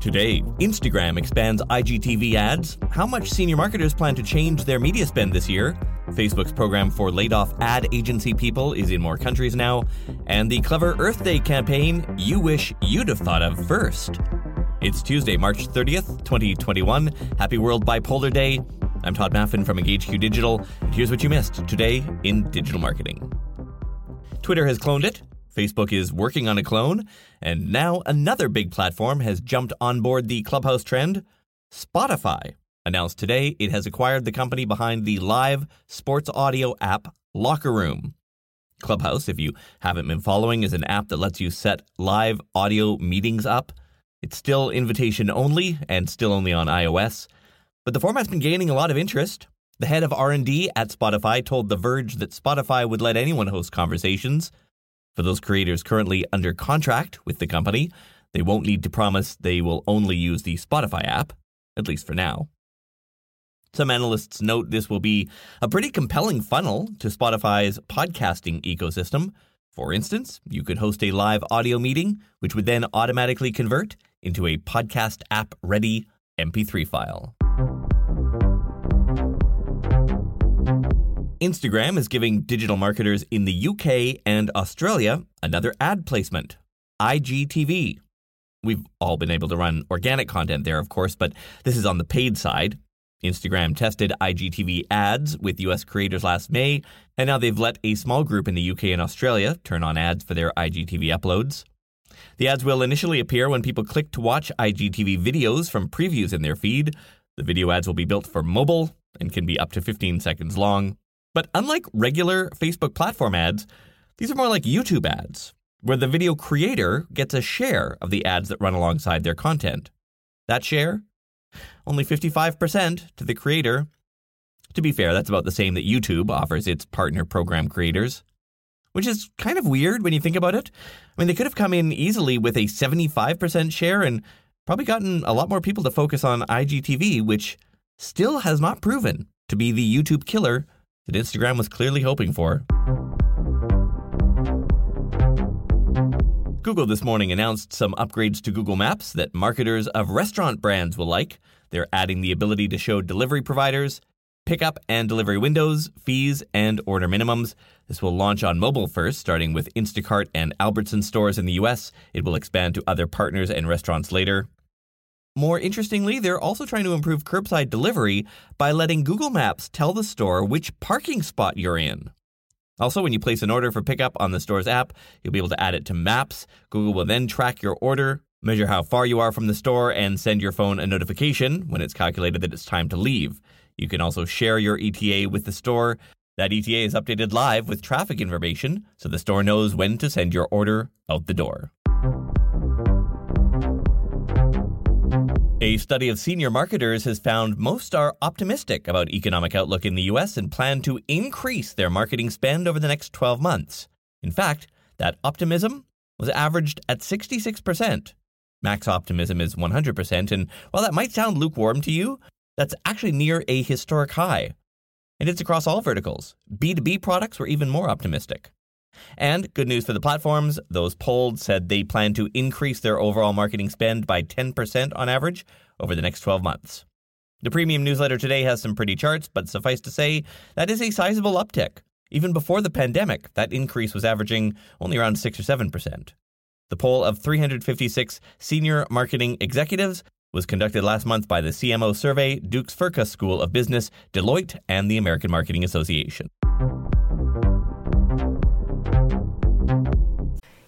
Today, Instagram expands IGTV ads, how much senior marketers plan to change their media spend this year, Facebook's program for laid off ad agency people is in more countries now, and the clever Earth Day campaign you wish you'd have thought of first. It's Tuesday, March 30th, 2021. Happy World Bipolar Day. I'm Todd Maffin from EngageQ Digital, and here's what you missed today in digital marketing. Twitter has cloned it. Facebook is working on a clone, and now another big platform has jumped on board the Clubhouse trend. Spotify announced today it has acquired the company behind the live sports audio app Locker Room. Clubhouse, if you haven't been following, is an app that lets you set live audio meetings up. It's still invitation only and still only on iOS, but the format's been gaining a lot of interest. The head of R&D at Spotify told The Verge that Spotify would let anyone host conversations. For those creators currently under contract with the company, they won't need to promise they will only use the Spotify app, at least for now. Some analysts note this will be a pretty compelling funnel to Spotify's podcasting ecosystem. For instance, you could host a live audio meeting, which would then automatically convert into a podcast app ready MP3 file. Instagram is giving digital marketers in the UK and Australia another ad placement IGTV. We've all been able to run organic content there, of course, but this is on the paid side. Instagram tested IGTV ads with US creators last May, and now they've let a small group in the UK and Australia turn on ads for their IGTV uploads. The ads will initially appear when people click to watch IGTV videos from previews in their feed. The video ads will be built for mobile and can be up to 15 seconds long. But unlike regular Facebook platform ads, these are more like YouTube ads, where the video creator gets a share of the ads that run alongside their content. That share? Only 55% to the creator. To be fair, that's about the same that YouTube offers its partner program creators, which is kind of weird when you think about it. I mean, they could have come in easily with a 75% share and probably gotten a lot more people to focus on IGTV, which still has not proven to be the YouTube killer that Instagram was clearly hoping for. Google this morning announced some upgrades to Google Maps that marketers of restaurant brands will like. They're adding the ability to show delivery providers, pickup and delivery windows, fees, and order minimums. This will launch on mobile first, starting with Instacart and Albertson stores in the US. It will expand to other partners and restaurants later. More interestingly, they're also trying to improve curbside delivery by letting Google Maps tell the store which parking spot you're in. Also, when you place an order for pickup on the store's app, you'll be able to add it to Maps. Google will then track your order, measure how far you are from the store, and send your phone a notification when it's calculated that it's time to leave. You can also share your ETA with the store. That ETA is updated live with traffic information, so the store knows when to send your order out the door. A study of senior marketers has found most are optimistic about economic outlook in the US and plan to increase their marketing spend over the next 12 months. In fact, that optimism was averaged at 66%. Max optimism is 100%, and while that might sound lukewarm to you, that's actually near a historic high. And it's across all verticals. B2B products were even more optimistic. And good news for the platforms, those polled said they plan to increase their overall marketing spend by 10% on average over the next 12 months. The premium newsletter today has some pretty charts, but suffice to say, that is a sizable uptick. Even before the pandemic, that increase was averaging only around 6 or 7%. The poll of 356 senior marketing executives was conducted last month by the CMO Survey, Duke's Fuqua School of Business, Deloitte, and the American Marketing Association.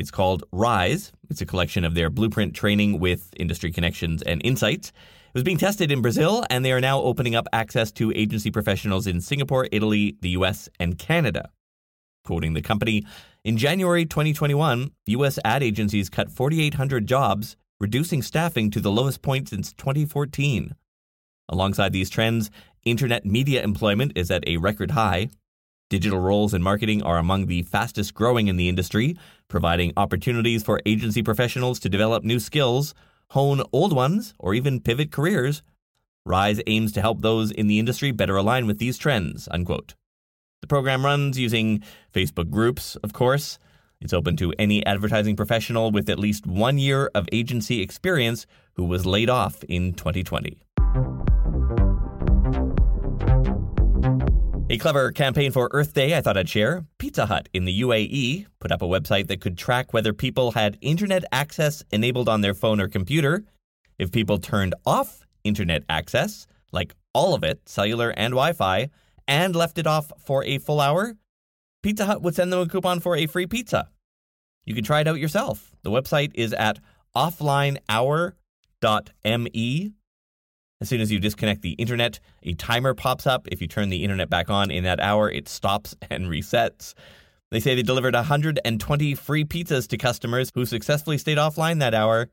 It's called Rise. It's a collection of their blueprint training with industry connections and insights. It was being tested in Brazil, and they are now opening up access to agency professionals in Singapore, Italy, the US, and Canada. Quoting the company, in January 2021, US ad agencies cut 4,800 jobs, reducing staffing to the lowest point since 2014. Alongside these trends, internet media employment is at a record high. Digital roles in marketing are among the fastest growing in the industry, providing opportunities for agency professionals to develop new skills, hone old ones, or even pivot careers. Rise aims to help those in the industry better align with these trends. Unquote. The program runs using Facebook groups, of course. It's open to any advertising professional with at least one year of agency experience who was laid off in 2020. A clever campaign for Earth Day I thought I'd share. Pizza Hut in the UAE put up a website that could track whether people had internet access enabled on their phone or computer. If people turned off internet access, like all of it, cellular and Wi Fi, and left it off for a full hour, Pizza Hut would send them a coupon for a free pizza. You can try it out yourself. The website is at offlinehour.me as soon as you disconnect the internet, a timer pops up. If you turn the internet back on in that hour, it stops and resets. They say they delivered 120 free pizzas to customers who successfully stayed offline that hour.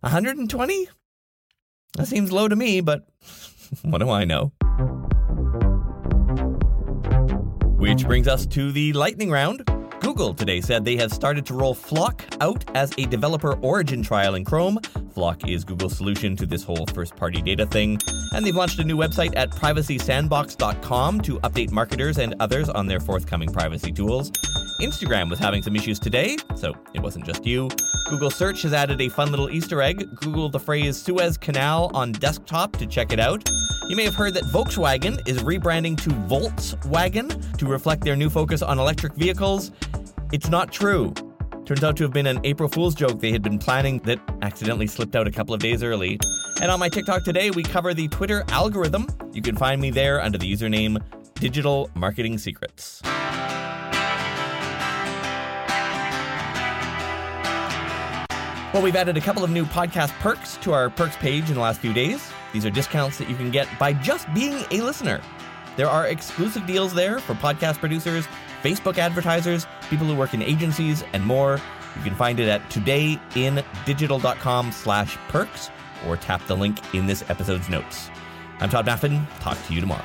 120? That seems low to me, but what do I know? Which brings us to the lightning round. Google today said they have started to roll FLoC out as a developer origin trial in Chrome. FLoC is Google's solution to this whole first party data thing. And they've launched a new website at privacysandbox.com to update marketers and others on their forthcoming privacy tools. Instagram was having some issues today, so it wasn't just you. Google Search has added a fun little Easter egg. Google the phrase Suez Canal on desktop to check it out. You may have heard that Volkswagen is rebranding to Voltswagen to reflect their new focus on electric vehicles. It's not true. Turns out to have been an April Fool's joke they had been planning that accidentally slipped out a couple of days early. And on my TikTok today, we cover the Twitter algorithm. You can find me there under the username Digital Marketing Secrets. Well, we've added a couple of new podcast perks to our perks page in the last few days. These are discounts that you can get by just being a listener. There are exclusive deals there for podcast producers, Facebook advertisers, people who work in agencies, and more. You can find it at todayindigital.com slash perks or tap the link in this episode's notes. I'm Todd Maffin. Talk to you tomorrow.